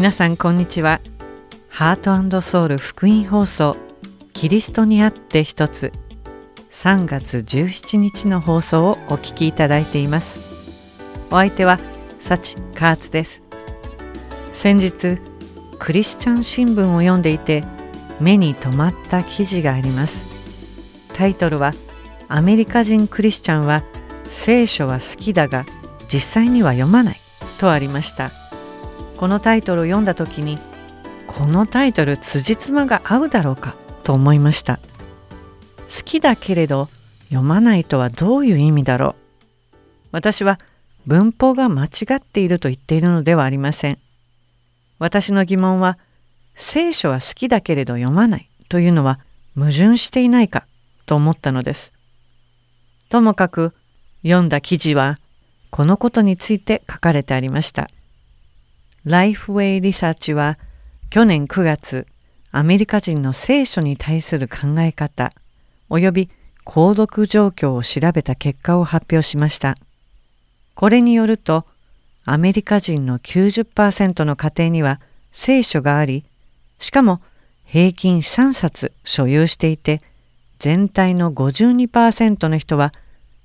皆さんこんにちは。ハートソウル福音放送キリストにあって一つ3月17日の放送をお聞きいただいています。お相手はサチカーツです。先日クリスチャン新聞を読んでいて目に留まった記事があります。タイトルはアメリカ人クリスチャンは聖書は好きだが実際には読まないとありました。このタイトルを読んだ時にこのタイトル辻褄が合うだろうかと思いました。好きだけれど読まないとはどういう意味だろう。私は文法が間違っていると言っているのではありません。私の疑問は聖書は好きだけれど読まないというのは矛盾していないかと思ったのです。ともかく読んだ記事はこのことについて書かれてありました。ライフウェイリサーチは去年9月アメリカ人の聖書に対する考え方及び購読状況を調べた結果を発表しました。これによるとアメリカ人の90%の家庭には聖書がありしかも平均3冊所有していて全体の52%の人は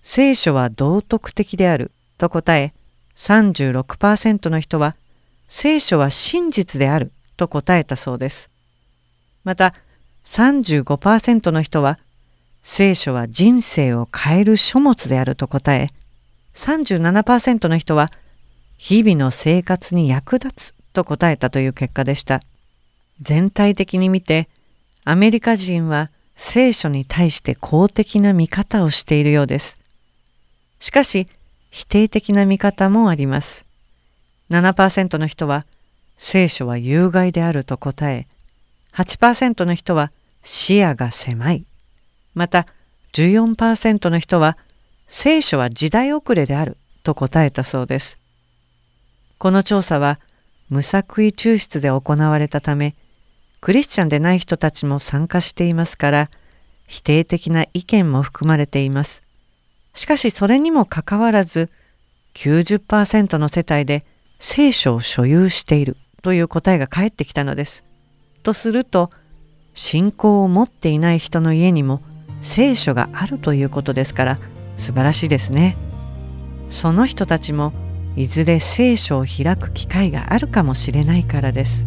聖書は道徳的であると答え36%の人は聖書は真実であると答えたそうです。また35%の人は聖書は人生を変える書物であると答え37%の人は日々の生活に役立つと答えたという結果でした。全体的に見てアメリカ人は聖書に対して公的な見方をしているようです。しかし否定的な見方もあります。7%の人は聖書は有害であると答え8%の人は視野が狭い。また14%の人は聖書は時代遅れであると答えたそうです。この調査は無作為抽出で行われたためクリスチャンでない人たちも参加していますから否定的な意見も含まれています。しかしそれにもかかわらず90%の世帯で聖書を所有しているという答えが返ってきたのです。とすると信仰を持っていない人の家にも聖書があるということですから素晴らしいですね。その人たちもいずれ聖書を開く機会があるかもしれないからです。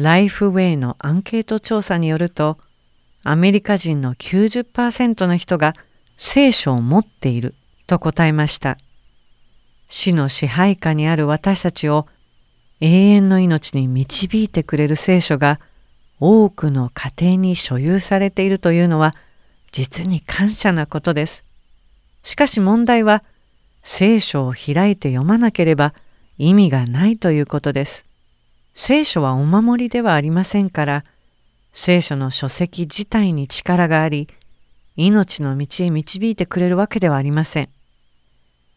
ライフウェイのアンケート調査によるとアメリカ人の90%の人が聖書を持っていると答えました。死の支配下にある私たちを永遠の命に導いてくれる聖書が多くの家庭に所有されているというのは実に感謝なことです。しかし問題は聖書を開いて読まなければ意味がないということです。聖書はお守りではありませんから聖書の書籍自体に力があり命の道へ導いてくれるわけではありません。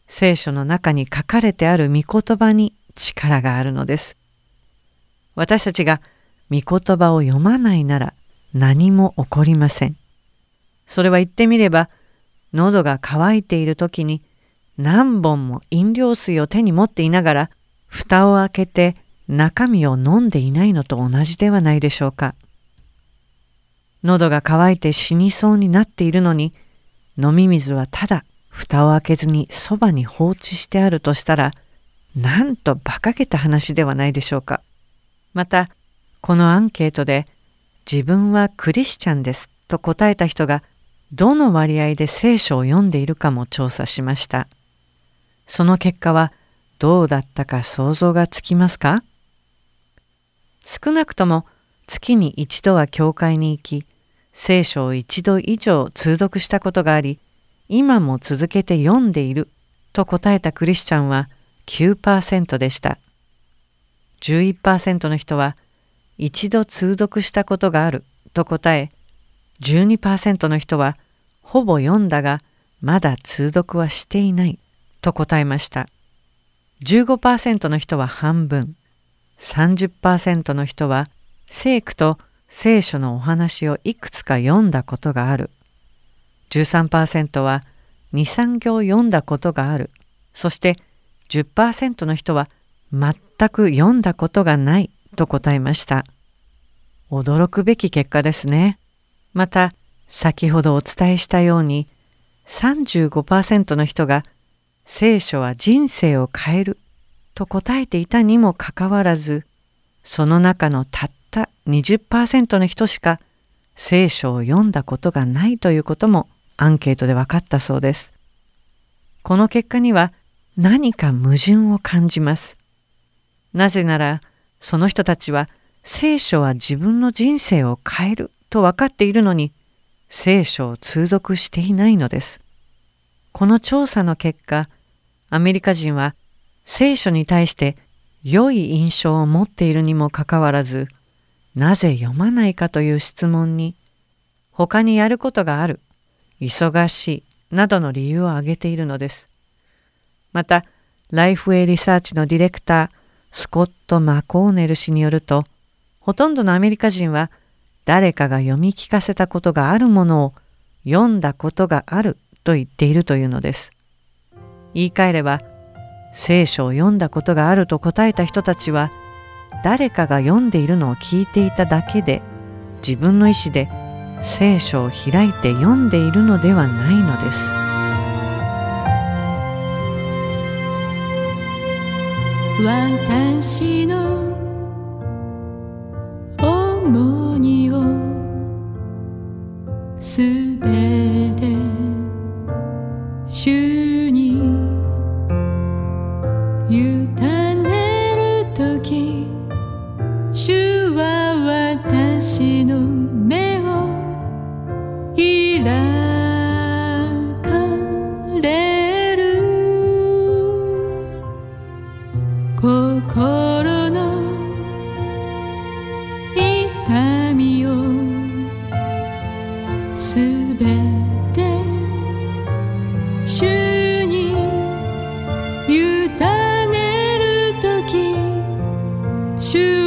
聖書の中に書かれてある御言葉に力があるのです。私たちが御言葉を読まないなら何も起こりません。それは言ってみれば喉が渇いている時に何本も飲料水を手に持っていながら蓋を開けて中身を飲んでいないのと同じではないでしょうか。喉が渇いて死にそうになっているのに飲み水はただ蓋を開けずにそばに放置してあるとしたらなんと馬鹿げた話ではないでしょうか。またこのアンケートで自分はクリスチャンですと答えた人がどの割合で聖書を読んでいるかも調査しました。その結果はどうだったか想像がつきますか？少なくとも月に一度は教会に行き聖書を一度以上通読したことがあり今も続けて読んでいると答えたクリスチャンは9%でした。11%の人は一度通読したことがあると答え12%の人はほぼ読んだがまだ通読はしていないと答えました。15%の人は半分30%の人は聖句と聖書のお話をいくつか読んだことがある。13%は23行読んだことがある。そして10%の人は全く読んだことがないと答えました。驚くべき結果ですね。また先ほどお伝えしたように35%の人が聖書は人生を変えると答えていたにもかかわらずその中のたった20%の人しか聖書を読んだことがないということもアンケートで分かったそうです。この結果には何か矛盾を感じます。なぜならその人たちは聖書は自分の人生を変えると分かっているのに聖書を通読していないのです。この調査の結果アメリカ人は聖書に対して良い印象を持っているにもかかわらずなぜ読まないかという質問に他にやることがある忙しいなどの理由を挙げているのです。またライフウェイリサーチのディレクタースコット・マコーネル氏によるとほとんどのアメリカ人は誰かが読み聞かせたことがあるものを読んだことがあると言っているというのです。言い換えれば聖書を読んだことがあると答えた人たちは誰かが読んでいるのを聞いていただけで自分の意思で聖書を開いて読んでいるのではないのです。私の重荷をすべて主委ねる時主は私の目を開かれる。心 to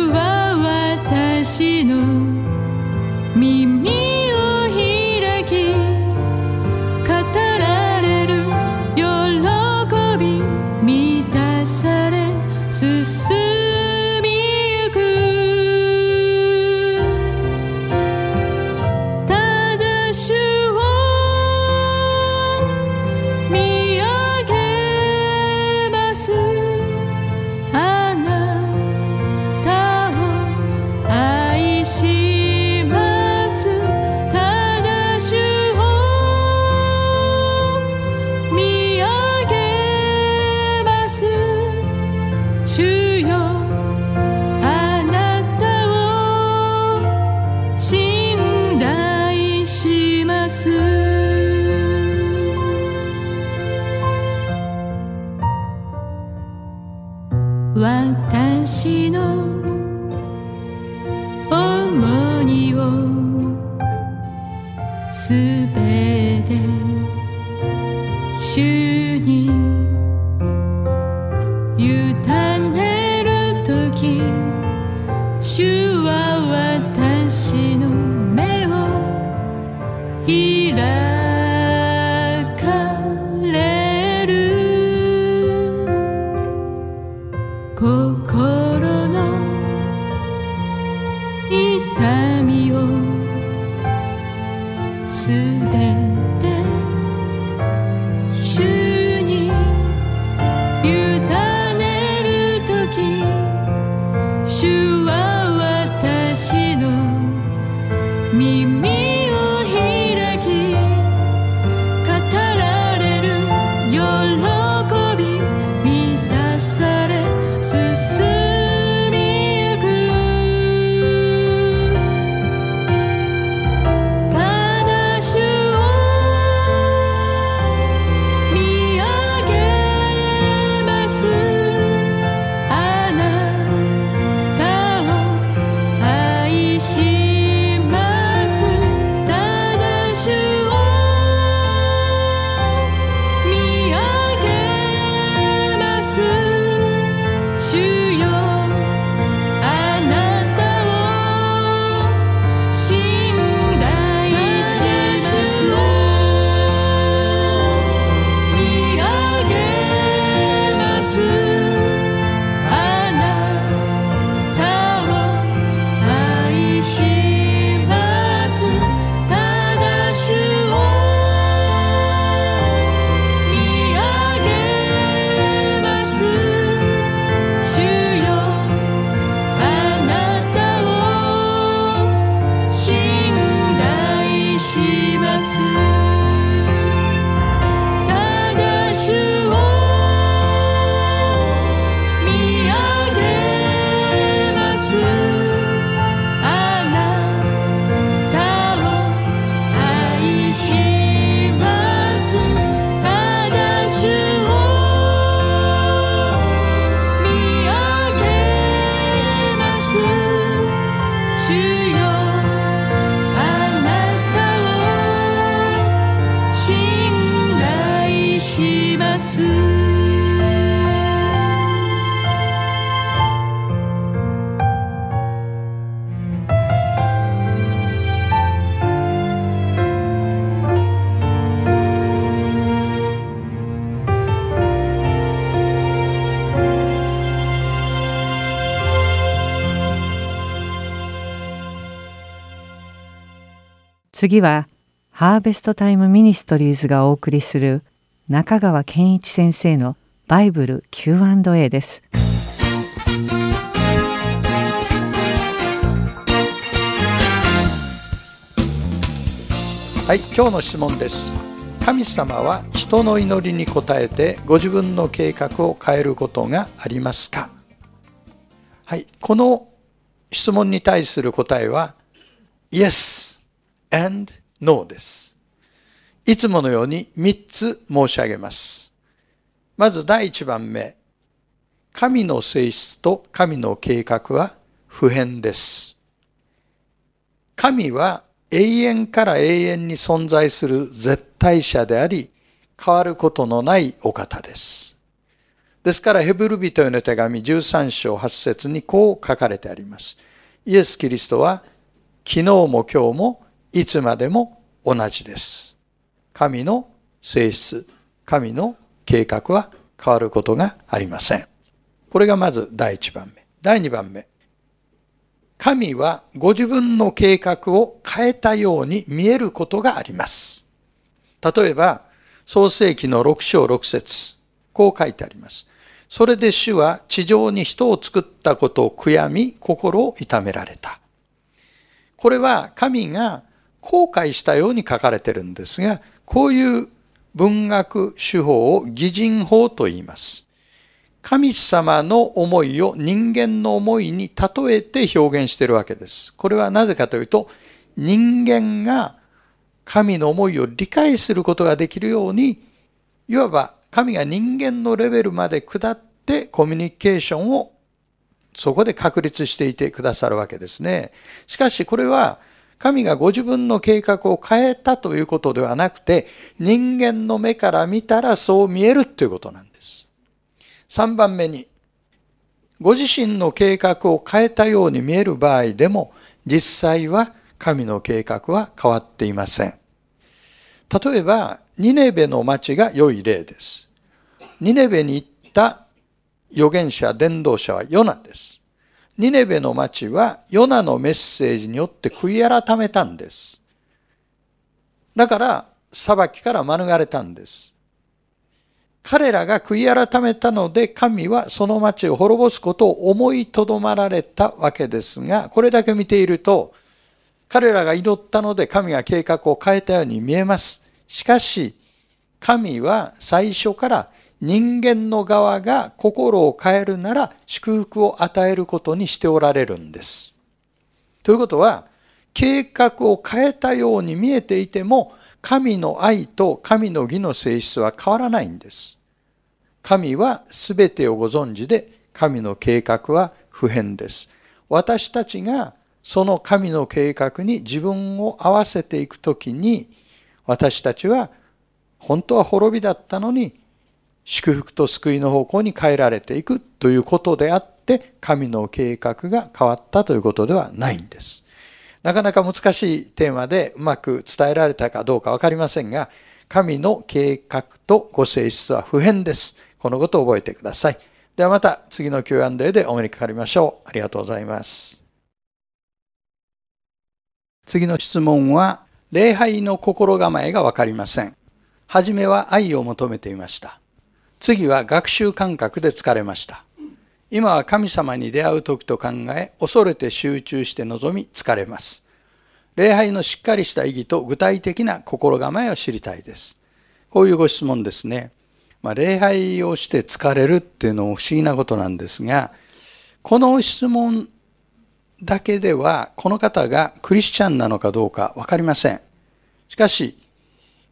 次はハーベストタイムミニストリーズがお送りする中川健一先生のバイブル Q&A です。はい、今日の質問です。神様は人の祈りに応えてご自分の計画を変えることがありますか？はい、この質問に対する答えは Yes and No です。いつものように3つ申し上げます。まず第1番目。神の性質と神の計画は普遍です。神は永遠から永遠に存在する絶対者であり、変わることのないお方です。ですから、ヘブル人への手紙13章8節にこう書かれてあります。イエス・キリストは、昨日も今日もいつまでも同じです。神の性質、神の計画は変わることがありません。これがまず第1番目。第2番目。神はご自分の計画を変えたように見えることがあります。例えば、創世記の6章6節こう書いてあります。それで主は地上に人を作ったことを悔やみ、心を痛められた。これは神が後悔したように書かれてるんですが、こういう文学手法を擬人法と言います。神様の思いを人間の思いに例えて表現しているわけです。これはなぜかというと、人間が神の思いを理解することができるように、いわば神が人間のレベルまで下ってコミュニケーションをそこで確立していてくださるわけですね。しかしこれは神がご自分の計画を変えたということではなくて人間の目から見たらそう見えるということなんです。3番目にご自身の計画を変えたように見える場合でも実際は神の計画は変わっていません。例えばニネベの町が良い例です。ニネベに行った預言者、伝道者はヨナです。ニネベの町はヨナのメッセージによって悔い改めたんです。だから裁きから免れたんです。彼らが悔い改めたので神はその町を滅ぼすことを思いとどまられたわけですが、これだけ見ていると、彼らが祈ったので神が計画を変えたように見えます。しかし、神は最初から人間の側が心を変えるなら祝福を与えることにしておられるんです。ということは、計画を変えたように見えていても、神の愛と神の義の性質は変わらないんです。神は全てをご存知で、神の計画は不変です。私たちがその神の計画に自分を合わせていくときに、私たちは本当は滅びだったのに祝福と救いの方向に変えられていくということであって神の計画が変わったということではないんです。なかなか難しいテーマでうまく伝えられたかどうか分かりませんが神の計画とご性質は不変です。このことを覚えてください。ではまた次の Q&A でお目にかかりましょう。ありがとうございます。次の質問は礼拝の心構えが分かりません。はじめは愛を求めていました。次は学習感覚で疲れました。今は神様に出会う時と考え、恐れて集中して臨み疲れます。礼拝のしっかりした意義と具体的な心構えを知りたいです。こういうご質問ですね。まあ、礼拝をして疲れるっていうのも不思議なことなんですが、この質問だけではこの方がクリスチャンなのかどうか分かりません。しかし、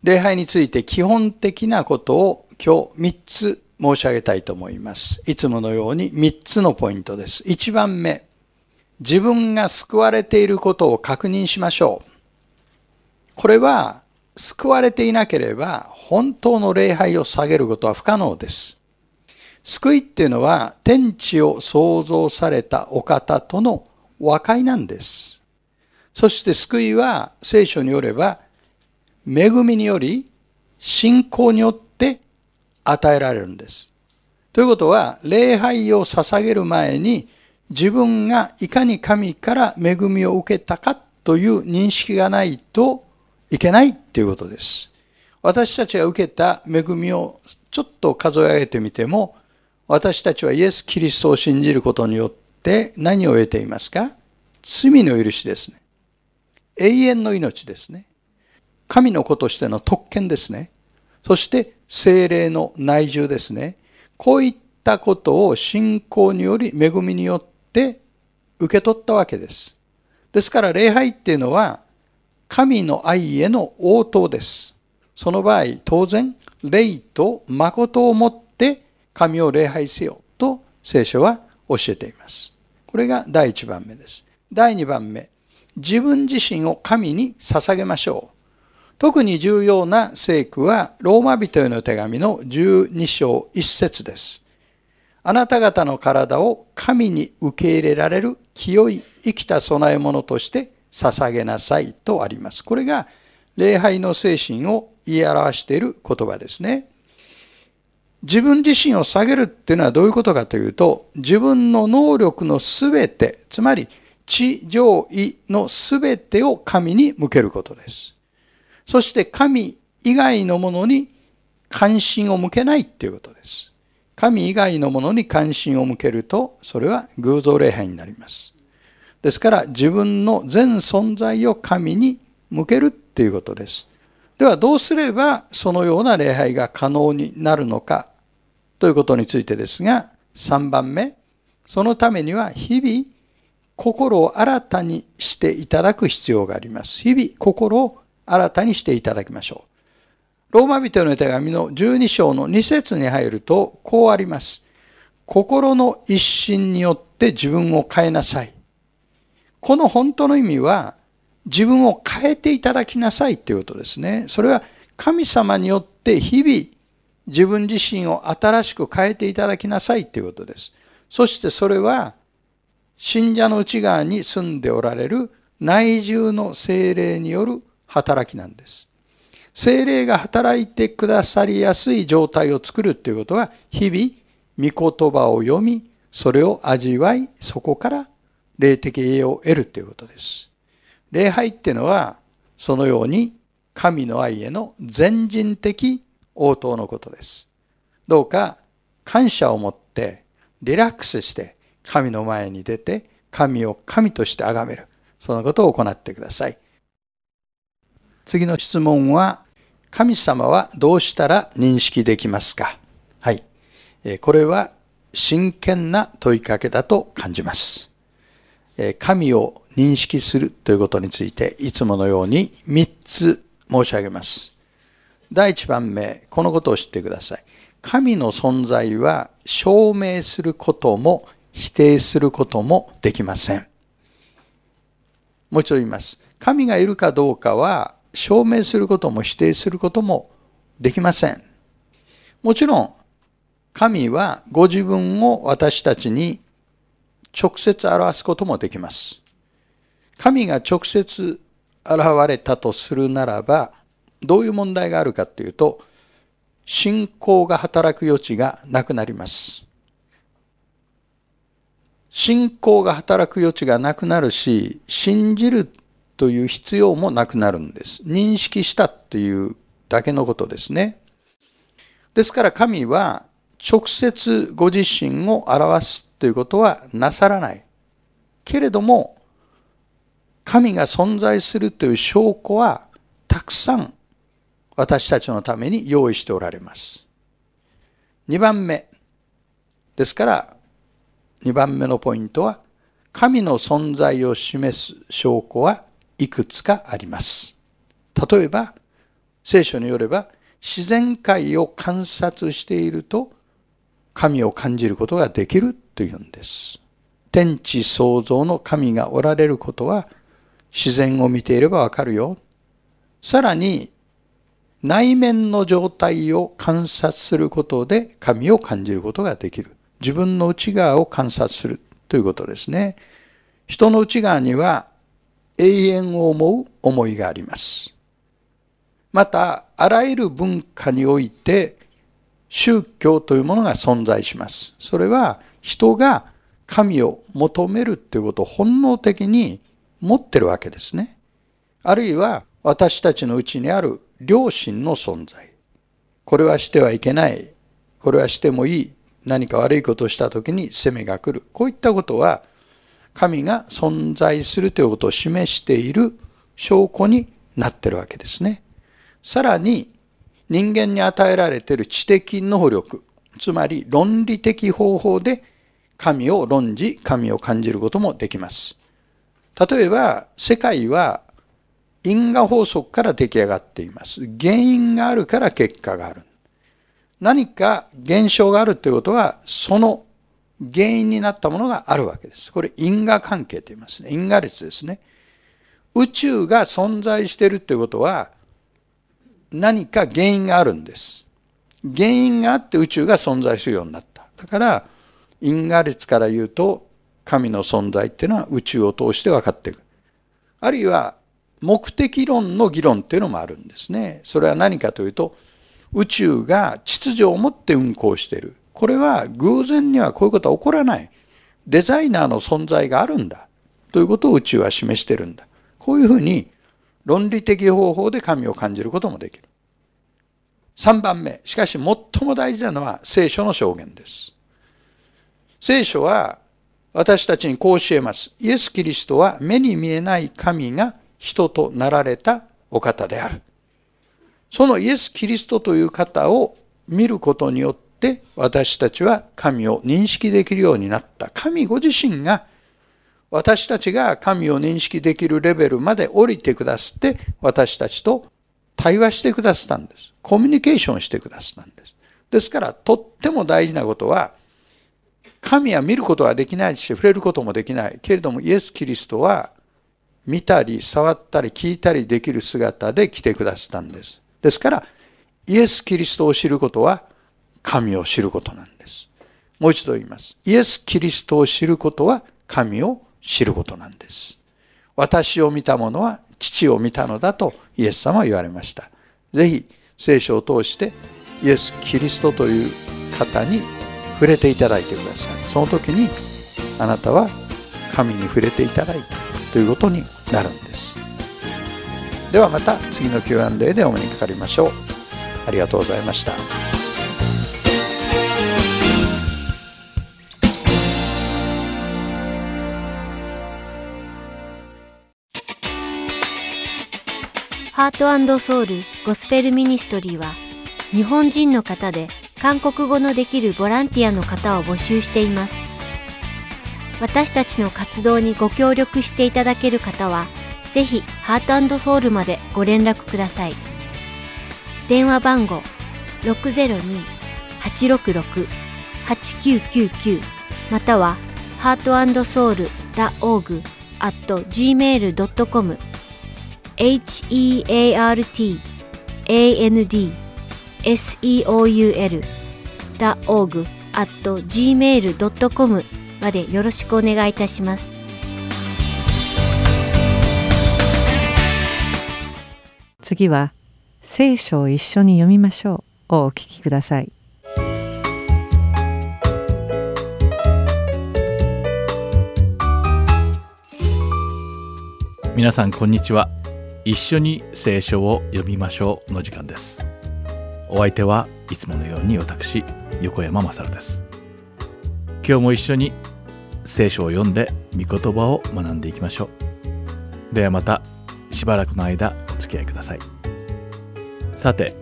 礼拝について基本的なことを今日3つ申し上げたいと思います。いつものように3つのポイントです。1番目、自分が救われていることを確認しましょう。これは救われていなければ本当の礼拝を下げることは不可能です。救いっていうのは天地を創造されたお方との和解なんです。そして救いは聖書によれば恵みにより信仰によって与えられるんです。ということは、礼拝を捧げる前に自分がいかに神から恵みを受けたかという認識がないといけないということです。私たちが受けた恵みをちょっと数え上げてみても、私たちはイエス・キリストを信じることによって何を得ていますか？罪の許しですね。永遠の命ですね。神の子としての特権ですね。そして精霊の内住ですね。こういったことを信仰により恵みによって受け取ったわけです。ですから礼拝っていうのは神の愛への応答です。その場合当然霊と誠をもって神を礼拝せよと聖書は教えています。これが第1番目です。第2番目、自分自身を神に捧げましょう。特に重要な聖句はローマ人への手紙の12章1節です。あなた方の体を神に受け入れられる清い生きた供え物として捧げなさいとあります。これが礼拝の精神を言い表している言葉ですね。自分自身を下げるっていうのはどういうことかというと、自分の能力のすべて、つまり地上位のすべてを神に向けることです。そして神以外のものに関心を向けないっていうことです。神以外のものに関心を向けると、それは偶像礼拝になります。ですから自分の全存在を神に向けるっていうことです。ではどうすればそのような礼拝が可能になるのかということについてですが、3番目、そのためには日々心を新たにしていただく必要があります。日々心を新たにしていただきましょう。ローマ人への手紙の12章の2節に入るとこうあります。心の一心によってって自分を変えなさい。この本当の意味は自分を変えていただきなさいということですね。それは神様によって日々自分自身を新しく変えていただきなさいということです。そしてそれは信者の内側に住んでおられる内住の精霊による働きなんです。精霊が働いてくださりやすい状態を作るということは日々御言葉を読みそれを味わいそこから霊的栄養を得るということです。礼拝っていうのはそのように神の愛への全人的応答のことです。どうか感謝を持ってリラックスして神の前に出て神を神として崇める。そのことを行ってください。次の質問は神様はどうしたら認識できますか？はい。これは真剣な問いかけだと感じます。神を認識するということについていつものように3つ申し上げます。第1番目、このことを知ってください。神の存在は証明することも否定することもできません。もう一度言います。神がいるかどうかは証明することも否定することもできません。もちろん、神はご自分を私たちに直接表すこともできます。神が直接現れたとするならば、どういう問題があるかというと、信仰が働く余地がなくなります。信仰が働く余地がなくなるし、信じるという必要もなくなるんです。認識したっていうだけのことですね。ですから神は直接ご自身を表すということはなさらない。けれども、神が存在するという証拠はたくさん私たちのために用意しておられます。2番目。ですから、2番目のポイントは、神の存在を示す証拠はいくつかあります。例えば、聖書によれば、自然界を観察していると、神を感じることができるというんです。天地創造の神がおられることは、自然を見ていればわかるよ。さらに、内面の状態を観察することで神を感じることができる。自分の内側を観察するということですね。人の内側には永遠を思う思いがあります。また、あらゆる文化において宗教というものが存在します。それは人が神を求めるということを本能的に持ってるわけですね。あるいは私たちのうちにある良心の存在。これはしてはいけない。これはしてもいい。何か悪いことをした時に責めが来る。こういったことは神が存在するということを示している証拠になっているわけですね。さらに人間に与えられている知的能力、つまり論理的方法で神を論じ、神を感じることもできます。例えば、世界は因果法則から出来上がっています。原因があるから結果がある。何か現象があるということは、その原因になったものがあるわけです。これ因果関係と言いますね。因果列ですね。宇宙が存在してるということは、何か原因があるんです。原因があって宇宙が存在するようになった。だから、因果列から言うと、神の存在っていうのは宇宙を通して分かっていく。あるいは、目的論の議論っていうのもあるんですね。それは何かというと、宇宙が秩序を持って運行している。これは偶然にはこういうことは起こらない。デザイナーの存在があるんだ。ということを宇宙は示してるんだ。こういうふうに論理的方法で神を感じることもできる。3番目。しかし最も大事なのは聖書の証言です。聖書は私たちにこう教えます。イエス・キリストは目に見えない神が人となられたお方である。そのイエス・キリストという方を見ることによって私たちは神を認識できるようになった。神ご自身が私たちが神を認識できるレベルまで降りてくださって私たちと対話してくださったんです。コミュニケーションしてくださったんです。ですからとっても大事なことは神は見ることができないし触れることもできないけれどもイエス・キリストは見たり触ったり聞いたりできる姿で来てくださったんですですからイエス・キリストを知ることは神を知ることなんです。もう一度言います。イエス・キリストを知ることは神を知ることなんです。私を見た者は父を見たのだとイエス様は言われました。ぜひ聖書を通してイエス・キリストという方に触れていただいてください。その時にあなたは神に触れていただいたということになるんです。ではまた次の Q&A でお目にかかりましょう。ありがとうございました。ハートソウルゴスペルミニストリーは日本人の方で韓国語のできるボランティアの方を募集しています。私たちの活動にご協力していただける方はぜひハートソウルまでご連絡ください。電話番号602-866-8999または heartandsoul.org at gmail.com heartandseoul.org at gmail.com までよろしくお願いいたします。次は聖書を一緒に読みましょう。をお聞きください。皆さんこんにちは一緒に聖書を読みましょうの時間です。お相手はいつものように私横山まさるです。今日も一緒に聖書を読んで御言葉を学んでいきましょう。ではまたしばらくの間お付き合いください。さて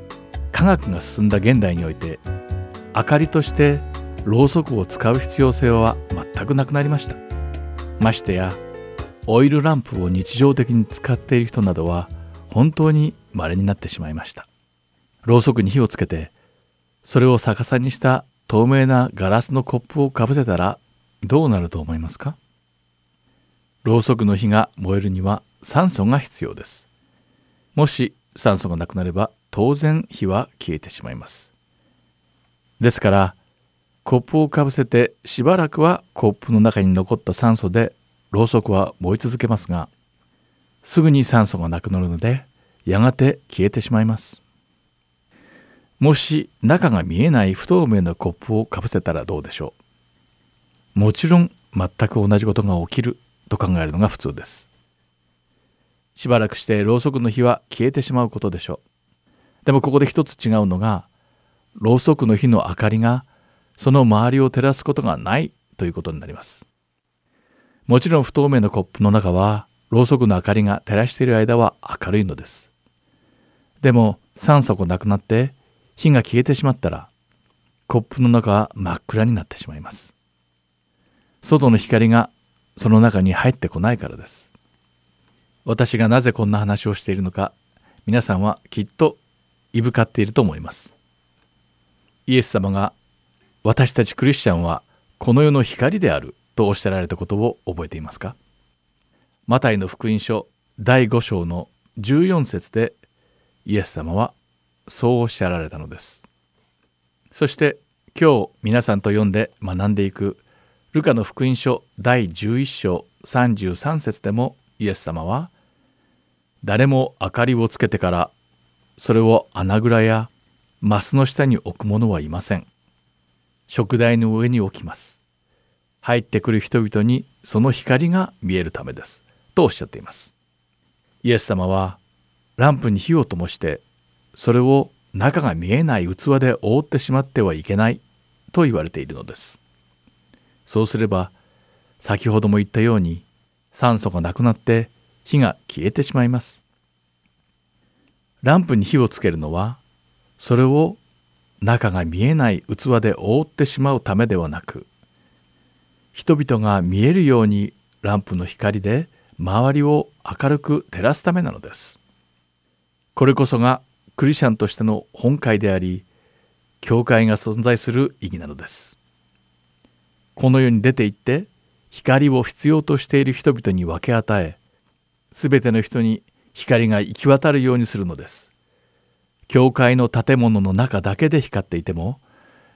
科学が進んだ現代において明かりとしてろうそくを使う必要性は全くなくなりました。ましてやオイルランプを日常的に使っている人などは本当に稀になってしまいました。ろうそくに火をつけてそれを逆さにした透明なガラスのコップをかぶせたらどうなると思いますか？ろうそくの火が燃えるには酸素が必要です。もし酸素がなくなれば当然火は消えてしまいます。ですからコップをかぶせてしばらくはコップの中に残った酸素でろうそくは燃え続けますがすぐに酸素がなくなるのでやがて消えてしまいます。もし中が見えない不透明なコップをかぶせたらどうでしょう。もちろん全く同じことが起きると考えるのが普通です。しばらくしてろうそくの火は消えてしまうことでしょう。でもここで一つ違うのがろうそくの火の明かりがその周りを照らすことがないということになります。もちろん不透明なコップの中はろうそくの明かりが照らしている間は明るいのです。でも酸素がなくなって火が消えてしまったらコップの中は真っ暗になってしまいます。外の光がその中に入ってこないからです。私がなぜこんな話をしているのか皆さんはきっといぶかっていると思います。イエス様が私たちクリスチャンはこの世の光である。とおっしゃられたことを覚えていますか？マタイの福音書第5章の14節でイエス様はそうおっしゃられたのです。そして今日皆さんと読んで学んでいくルカの福音書第11章33節でもイエス様は誰も明かりをつけてからそれを穴蔵やマスの下に置く者はいません。食台の上に置きます。入ってくる人々にその光が見えるためです。とおっしゃっています。イエス様はランプに火を灯してそれを中が見えない器で覆ってしまってはいけない。と言われているのです。そうすれば先ほども言ったように酸素がなくなって火が消えてしまいます。ランプに火をつけるのはそれを中が見えない器で覆ってしまうためではなく人々が見えるようにランプの光で周りを明るく照らすためなのですこれこそがクリスチャンとしての本会であり教会が存在する意義なのですこの世に出て行って光を必要としている人々に分け与えすべての人に光が行き渡るようにするのです。教会の建物の中だけで光っていても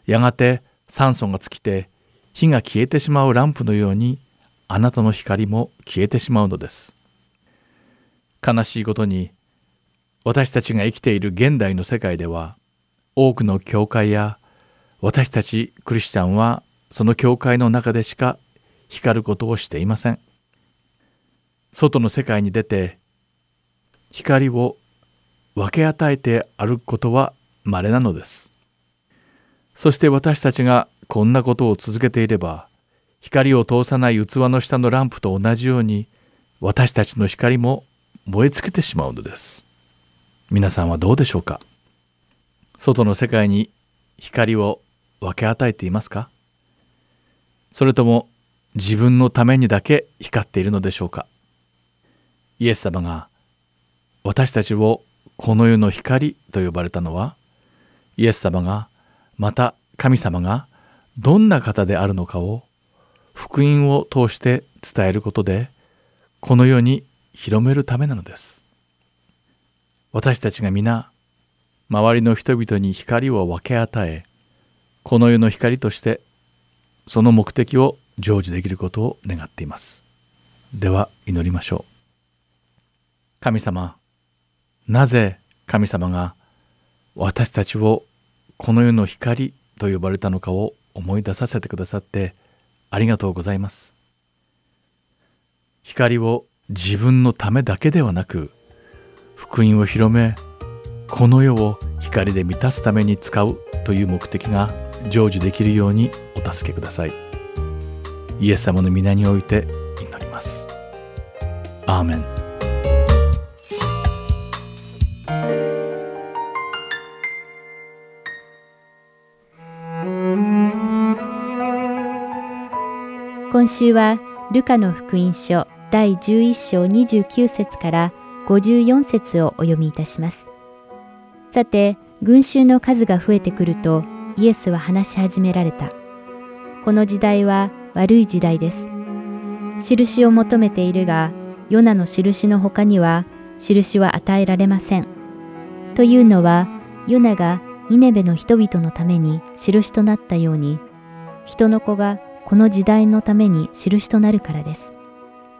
やがて酸素が尽きて火が消えてしまうランプのようにあなたの光も消えてしまうのです。悲しいことに私たちが生きている現代の世界では多くの教会や私たちクリスチャンはその教会の中でしか光ることをしていません。外の世界に出て光を分け与えて歩くことは稀なのです。そして私たちがこんなことを続けていれば光を通さない器の下のランプと同じように私たちの光も燃え尽きてしまうのです。皆さんはどうでしょうか？外の世界に光を分け与えていますか？それとも自分のためにだけ光っているのでしょうか？イエス様が私たちをこの世の光と呼ばれたのはイエス様がまた神様がどんな方であるのかを福音を通して伝えることでこの世に広めるためなのです。私たちが皆周りの人々に光を分け与えこの世の光としてその目的を成就できることを願っています。では祈りましょう。神様なぜ神様が私たちをこの世の光と呼ばれたのかを思い出させてくださってありがとうございます。光を自分のためだけではなく福音を広めこの世を光で満たすために使うという目的が成就できるようにお助けください。イエス様の皆において祈ります。アーメン。今週はルカの福音書第11章29節から54節をお読みいたします。さて群衆の数が増えてくるとイエスは話し始められた。この時代は悪い時代です。印を求めているがヨナの印の他には印は与えられません。というのはヨナがニネベの人々のために印となったように人の子がこの時代のために印となるからです。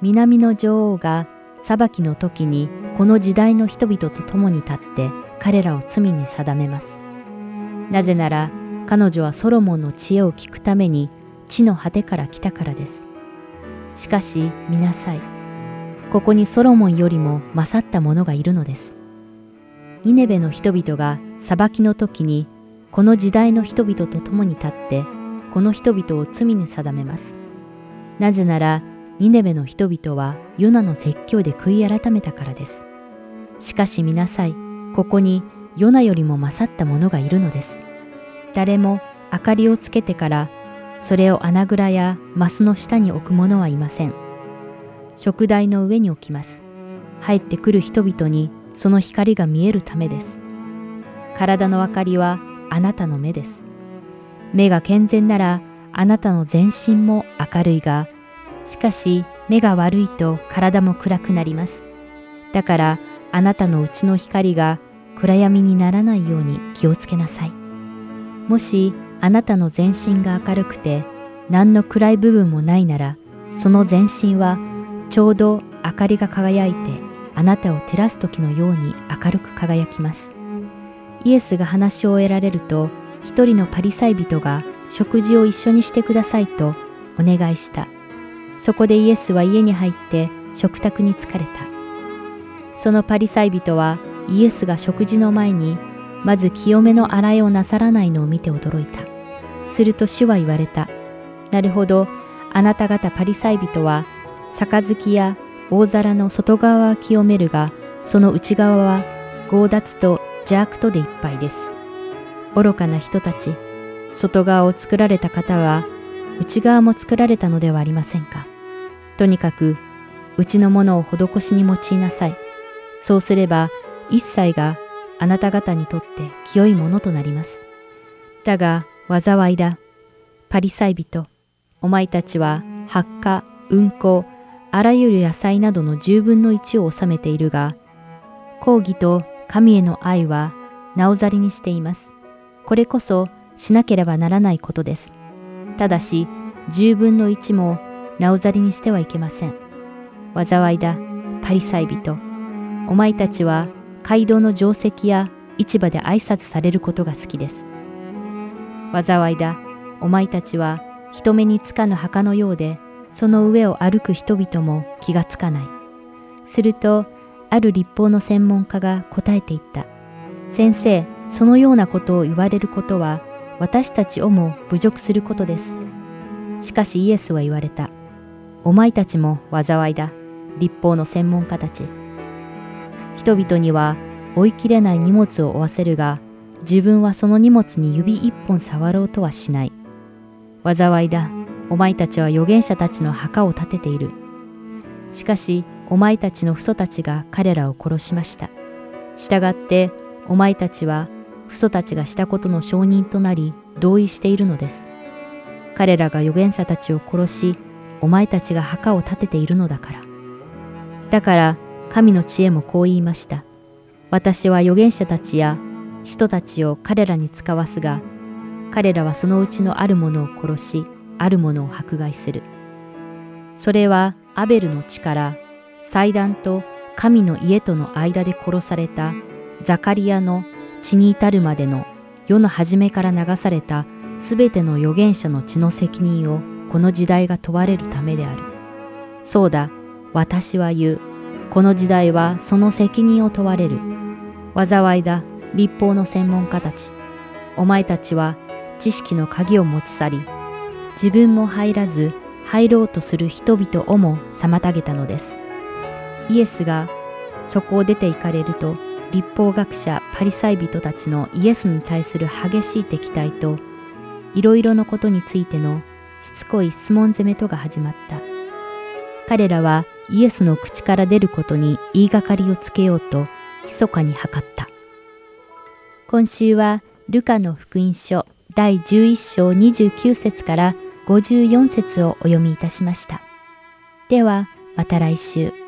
南の女王が裁きの時にこの時代の人々と共に立って彼らを罪に定めます。なぜなら彼女はソロモンの知恵を聞くために地の果てから来たからです。しかし見なさい。ここにソロモンよりも勝った者がいるのです。ニネベの人々が裁きの時にこの時代の人々と共に立ってこの人々を罪に定めます。なぜなら、ニネベの人々はヨナの説教で悔い改めたからです。しかし見なさい、ここにヨナよりも勝った者がいるのです。誰も明かりをつけてから、それを穴蔵やマスの下に置く者はいません。食台の上に置きます。入ってくる人々にその光が見えるためです。体の明かりはあなたの目です。目が健全ならあなたの全身も明るいが、しかし目が悪いと体も暗くなります。だからあなたのうちの光が暗闇にならないように気をつけなさい。もしあなたの全身が明るくて何の暗い部分もないなら、その全身はちょうど明かりが輝いてあなたを照らす時のように明るく輝きます。イエスが話を終えられると一人のパリサイ人が食事を一緒にしてくださいとお願いした。そこでイエスは家に入って食卓に疲れた。そのパリサイ人はイエスが食事の前にまず清めの洗いをなさらないのを見て驚いた。すると主は言われた。なるほど、あなた方パリサイ人は杯や大皿の外側は清めるが、その内側は強奪と邪悪とでいっぱいです。愚かな人たち、外側を作られた方は、内側も作られたのではありませんか。とにかく、内のものを施しに用いなさい。そうすれば、一切があなた方にとって清いものとなります。だが、災いだ。パリサイ人、お前たちは発火、運行、あらゆる野菜などの十分の一を収めているが、抗議と神への愛はなおざりにしています。これこそしなければならないことです。ただし、十分の一もなおざりにしてはいけません。災いだ、パリサイ人。お前たちは街道の定石や市場で挨拶されることが好きです。災いだ、お前たちは人目につかぬ墓のようで、その上を歩く人々も気がつかない。すると、ある立法の専門家が答えていった。先生、そのようなことを言われることは、私たちをも侮辱することです。しかしイエスは言われた。お前たちも災いだ。立法の専門家たち。人々には追いきれない荷物を負わせるが、自分はその荷物に指一本触ろうとはしない。災いだ。お前たちは預言者たちの墓を建てている。しかし、お前たちの父祖たちが彼らを殺しました。したがって、お前たちは父祖たちがしたことの証人となり、同意しているのです。彼らが預言者たちを殺し、お前たちが墓を建てているのだから。だから、神の知恵もこう言いました。私は預言者たちや人たちを彼らに使わすが、彼らはそのうちのあるものを殺し、あるものを迫害する。それはアベルの地から祭壇と神の家との間で殺されたザカリアの血に至るまでの世の初めから流されたすべての預言者の血の責任をこの時代が問われるためである。そうだ、私は言う。この時代はその責任を問われる。災いだ、立法の専門家たち。お前たちは知識の鍵を持ち去り、自分も入らず入ろうとする人々をも妨げたのです。イエスがそこを出て行かれると、立法学者パリサイ人たちのイエスに対する激しい敵対と、いろいろなことについてのしつこい質問攻めとが始まった。彼らはイエスの口から出ることに言いがかりをつけようと、密かに図った。今週はルカの福音書第11章29節から54節をお読みいたしました。ではまた来週。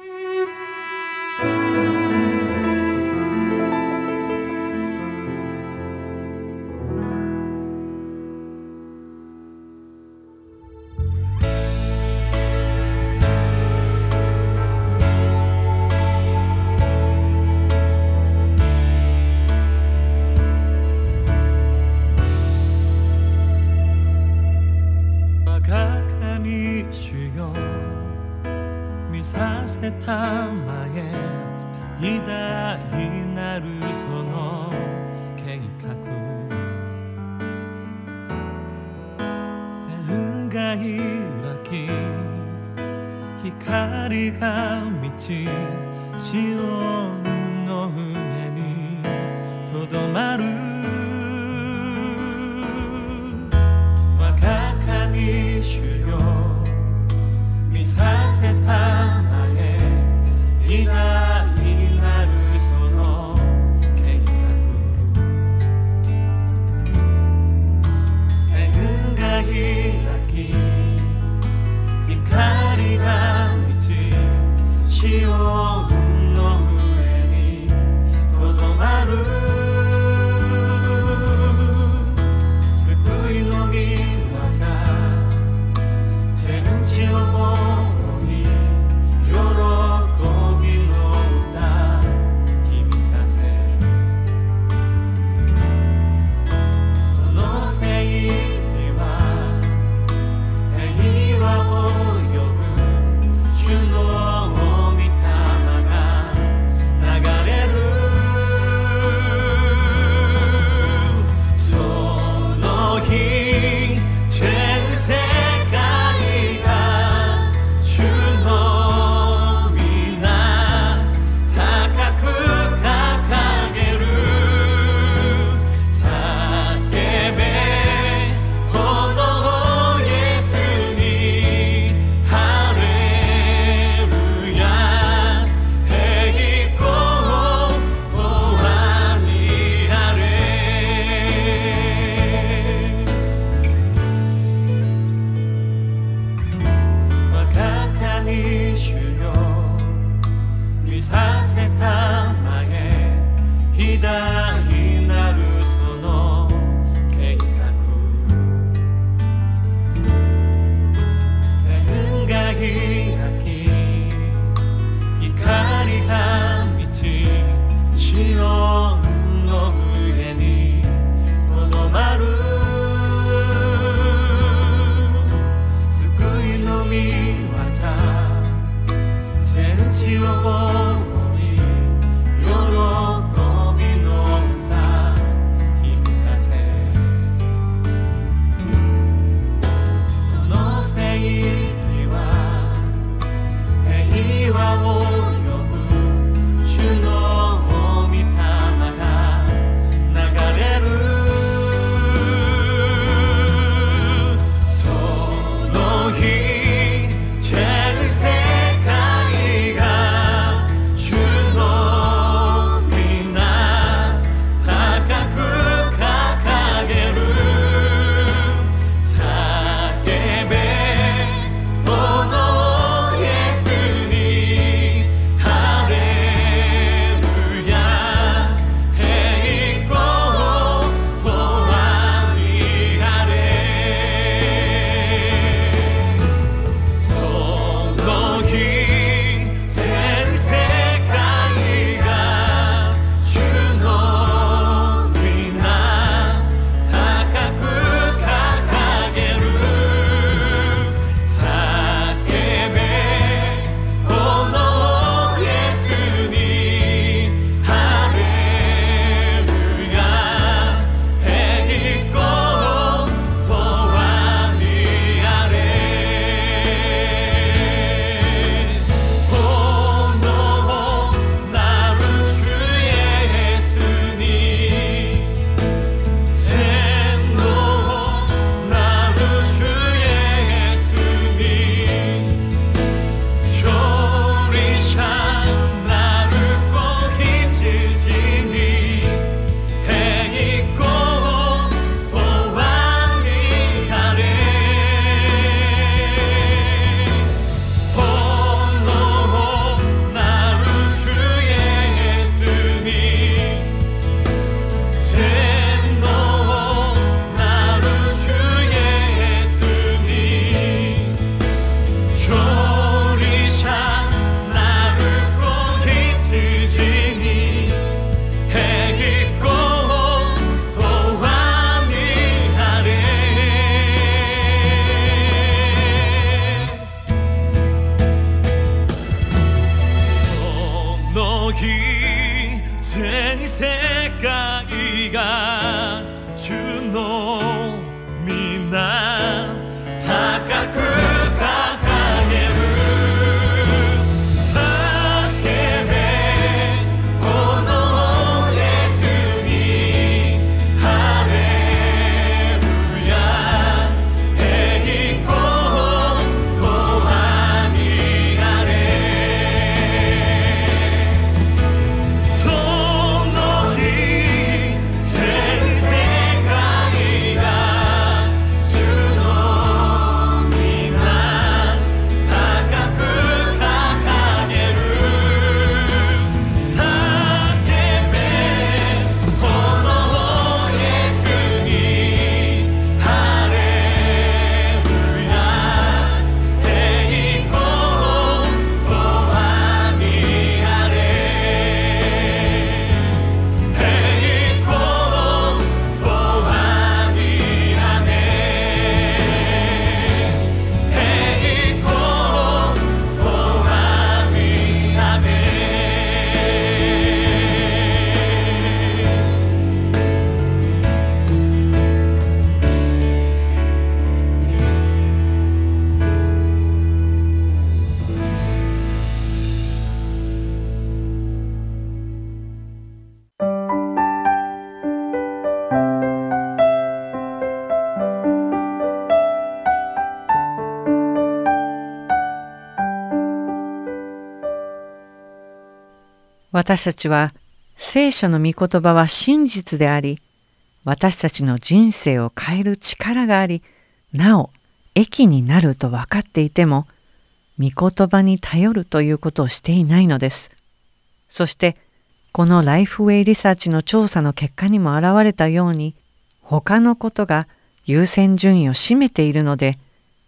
私たちは聖書の御言葉は真実であり私たちの人生を変える力がありなお益になると分かっていても御言葉に頼るということをしていないのです。そしてこのライフウェイリサーチの調査の結果にも現れたように他のことが優先順位を占めているので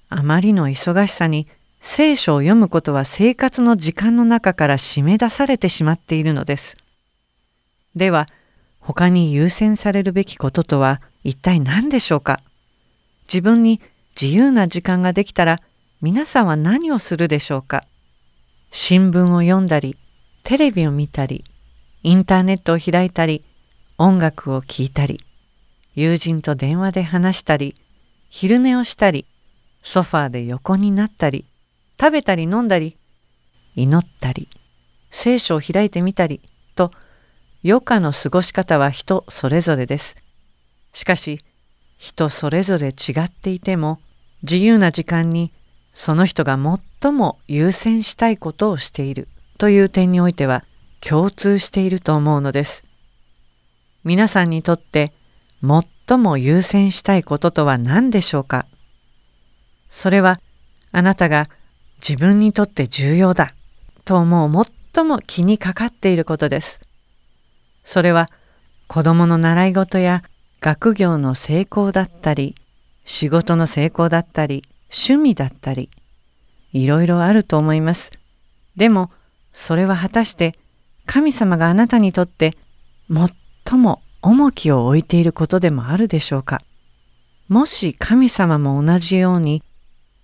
あまりの忙しさに聖書を読むことは生活の時間の中から締め出されてしまっているのです。では他に優先されるべきこととは一体何でしょうか？自分に自由な時間ができたら皆さんは何をするでしょうか？新聞を読んだりテレビを見たりインターネットを開いたり音楽を聴いたり友人と電話で話したり昼寝をしたりソファーで横になったり食べたり飲んだり祈ったり聖書を開いてみたりと余暇の過ごし方は人それぞれです。しかし人それぞれ違っていても自由な時間にその人が最も優先したいことをしているという点においては共通していると思うのです。皆さんにとって最も優先したいこととは何でしょうか？それはあなたが自分にとって重要だと思う最も気にかかっていることです。それは子供の習い事や学業の成功だったり仕事の成功だったり趣味だったりいろいろあると思います。でもそれは果たして神様があなたにとって最も重きを置いていることでもあるでしょうかもし神様も同じように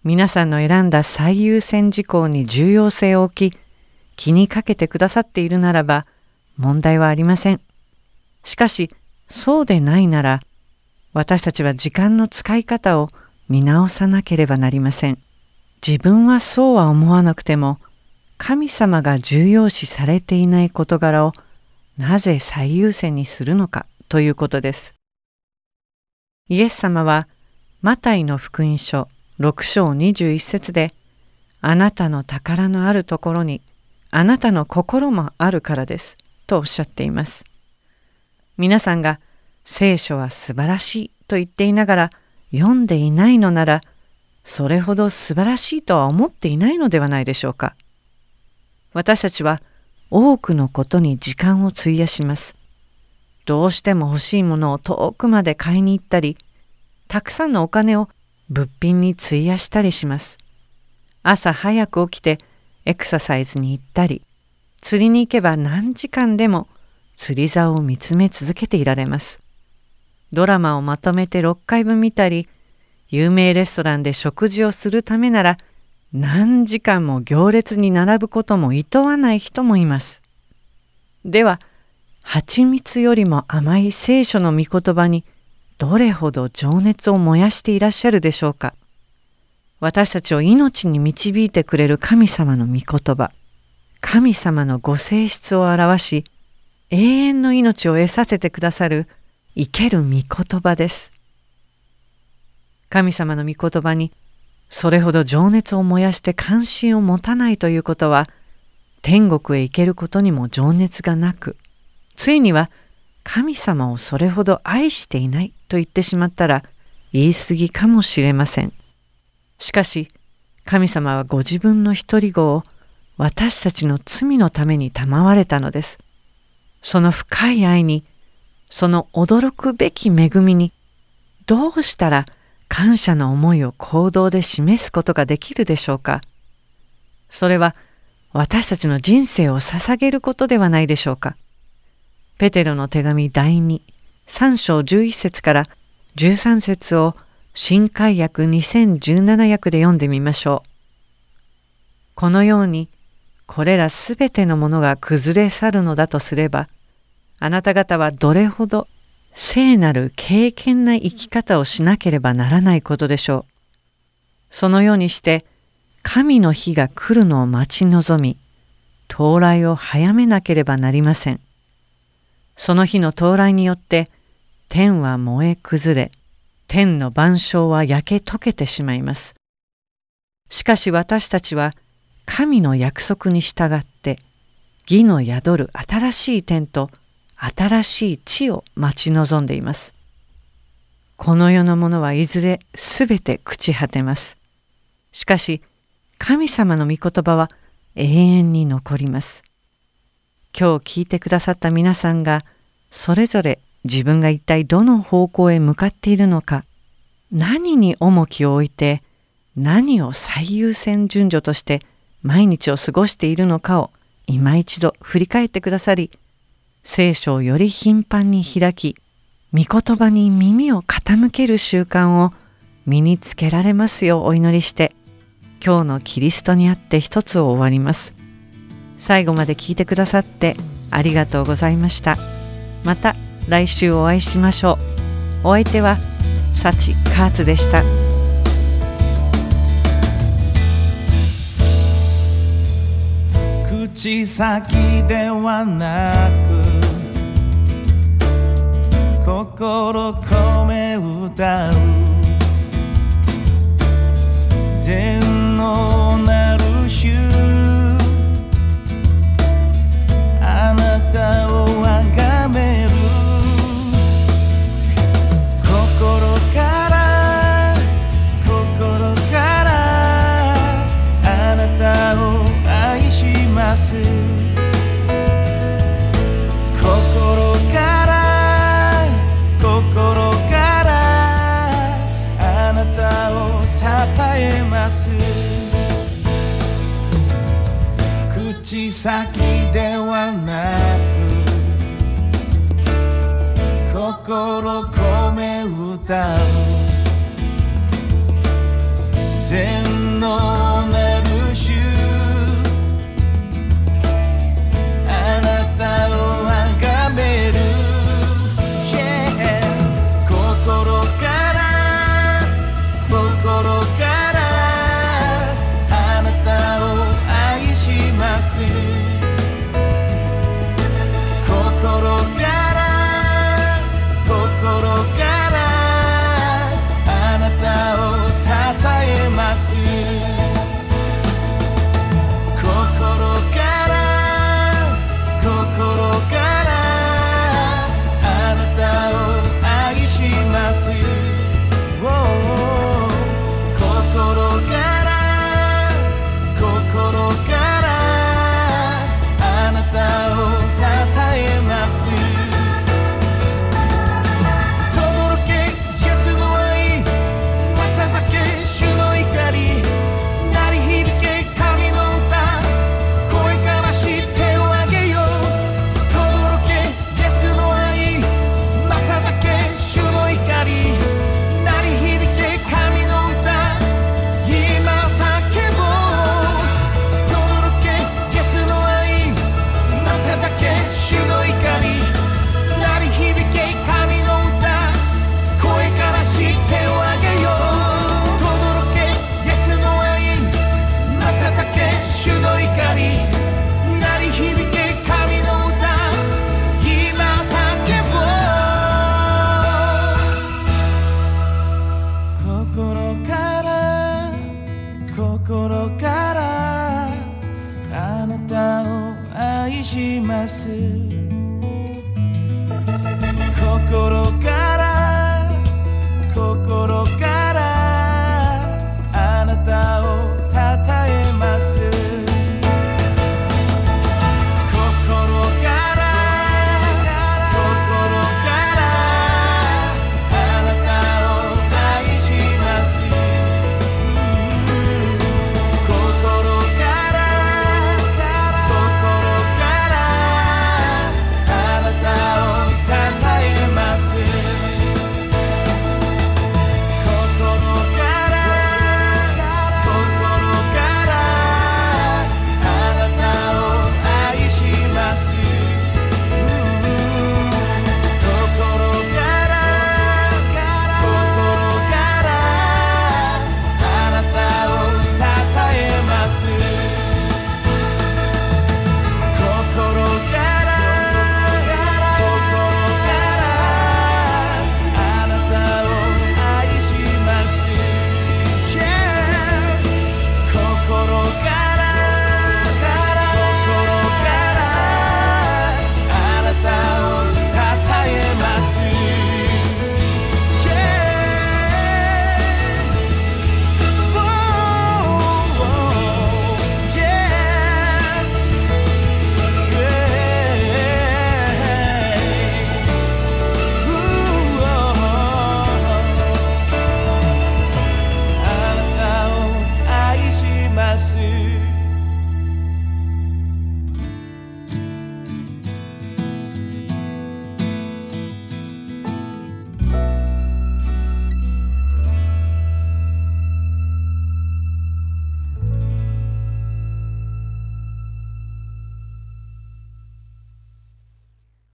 皆さんの選んだ最優先事項に重要性を置き気にかけてくださっているならば問題はありません。しかしそうでないなら私たちは時間の使い方を見直さなければなりません。自分はそうは思わなくても神様が重要視されていない事柄をなぜ最優先にするのかということです。イエス様はマタイの福音書6章21節であなたの宝のあるところにあなたの心もあるからですとおっしゃっています。皆さんが聖書は素晴らしいと言っていながら読んでいないのならそれほど素晴らしいとは思っていないのではないでしょうか。私たちは多くのことに時間を費やします。どうしても欲しいものを遠くまで買いに行ったり、たくさんのお金を物品に費やしたりします。朝早く起きてエクササイズに行ったり、釣りに行けば何時間でも釣り竿を見つめ続けていられます。ドラマをまとめて6回分見たり、有名レストランで食事をするためなら何時間も行列に並ぶことも厭わない人もいます。では、蜂蜜よりも甘い聖書の御言葉にどれほど情熱を燃やしていらっしゃるでしょうか。私たちを命に導いてくれる神様の御言葉、神様のご性質を表し、永遠の命を得させてくださる生ける御言葉です。神様の御言葉にそれほど情熱を燃やして関心を持たないということは天国へ行けることにも情熱がなくついには神様をそれほど愛していないと言ってしまったら言い過ぎかもしれません。しかし神様はご自分の一人子を私たちの罪のために賜われたのです。その深い愛にその驚くべき恵みにどうしたら感謝の思いを行動で示すことができるでしょうかそれは私たちの人生を捧げることではないでしょうかペテロの手紙第2、3章11節から13節を新海訳2017訳で読んでみましょう。このようにこれらすべてのものが崩れ去るのだとすればあなた方はどれほど聖なる敬虔な生き方をしなければならないことでしょう。そのようにして神の日が来るのを待ち望み到来を早めなければなりません。その日の到来によって天は燃え崩れ天の万象は焼け溶けてしまいます。しかし私たちは神の約束に従って義の宿る新しい天と新しい地を待ち望んでいます。この世のものはいずれすべて朽ち果てます。しかし神様の御言葉は永遠に残ります。今日聞いてくださった皆さんがそれぞれ自分が一体どの方向へ向かっているのか何に重きを置いて何を最優先順序として毎日を過ごしているのかを今一度振り返ってくださり聖書をより頻繁に開き御言葉に耳を傾ける習慣を身につけられますようお祈りして今日のキリストにあって一つを終わります。最後まで聞いてくださってありがとうございました。また来週お会いしましょう。お相手は幸カーツでした。口先ではなく心込め歌う。全能なる主あなたを崇める。心から心からあなたを愛します。口先ではなく心込め歌う。全能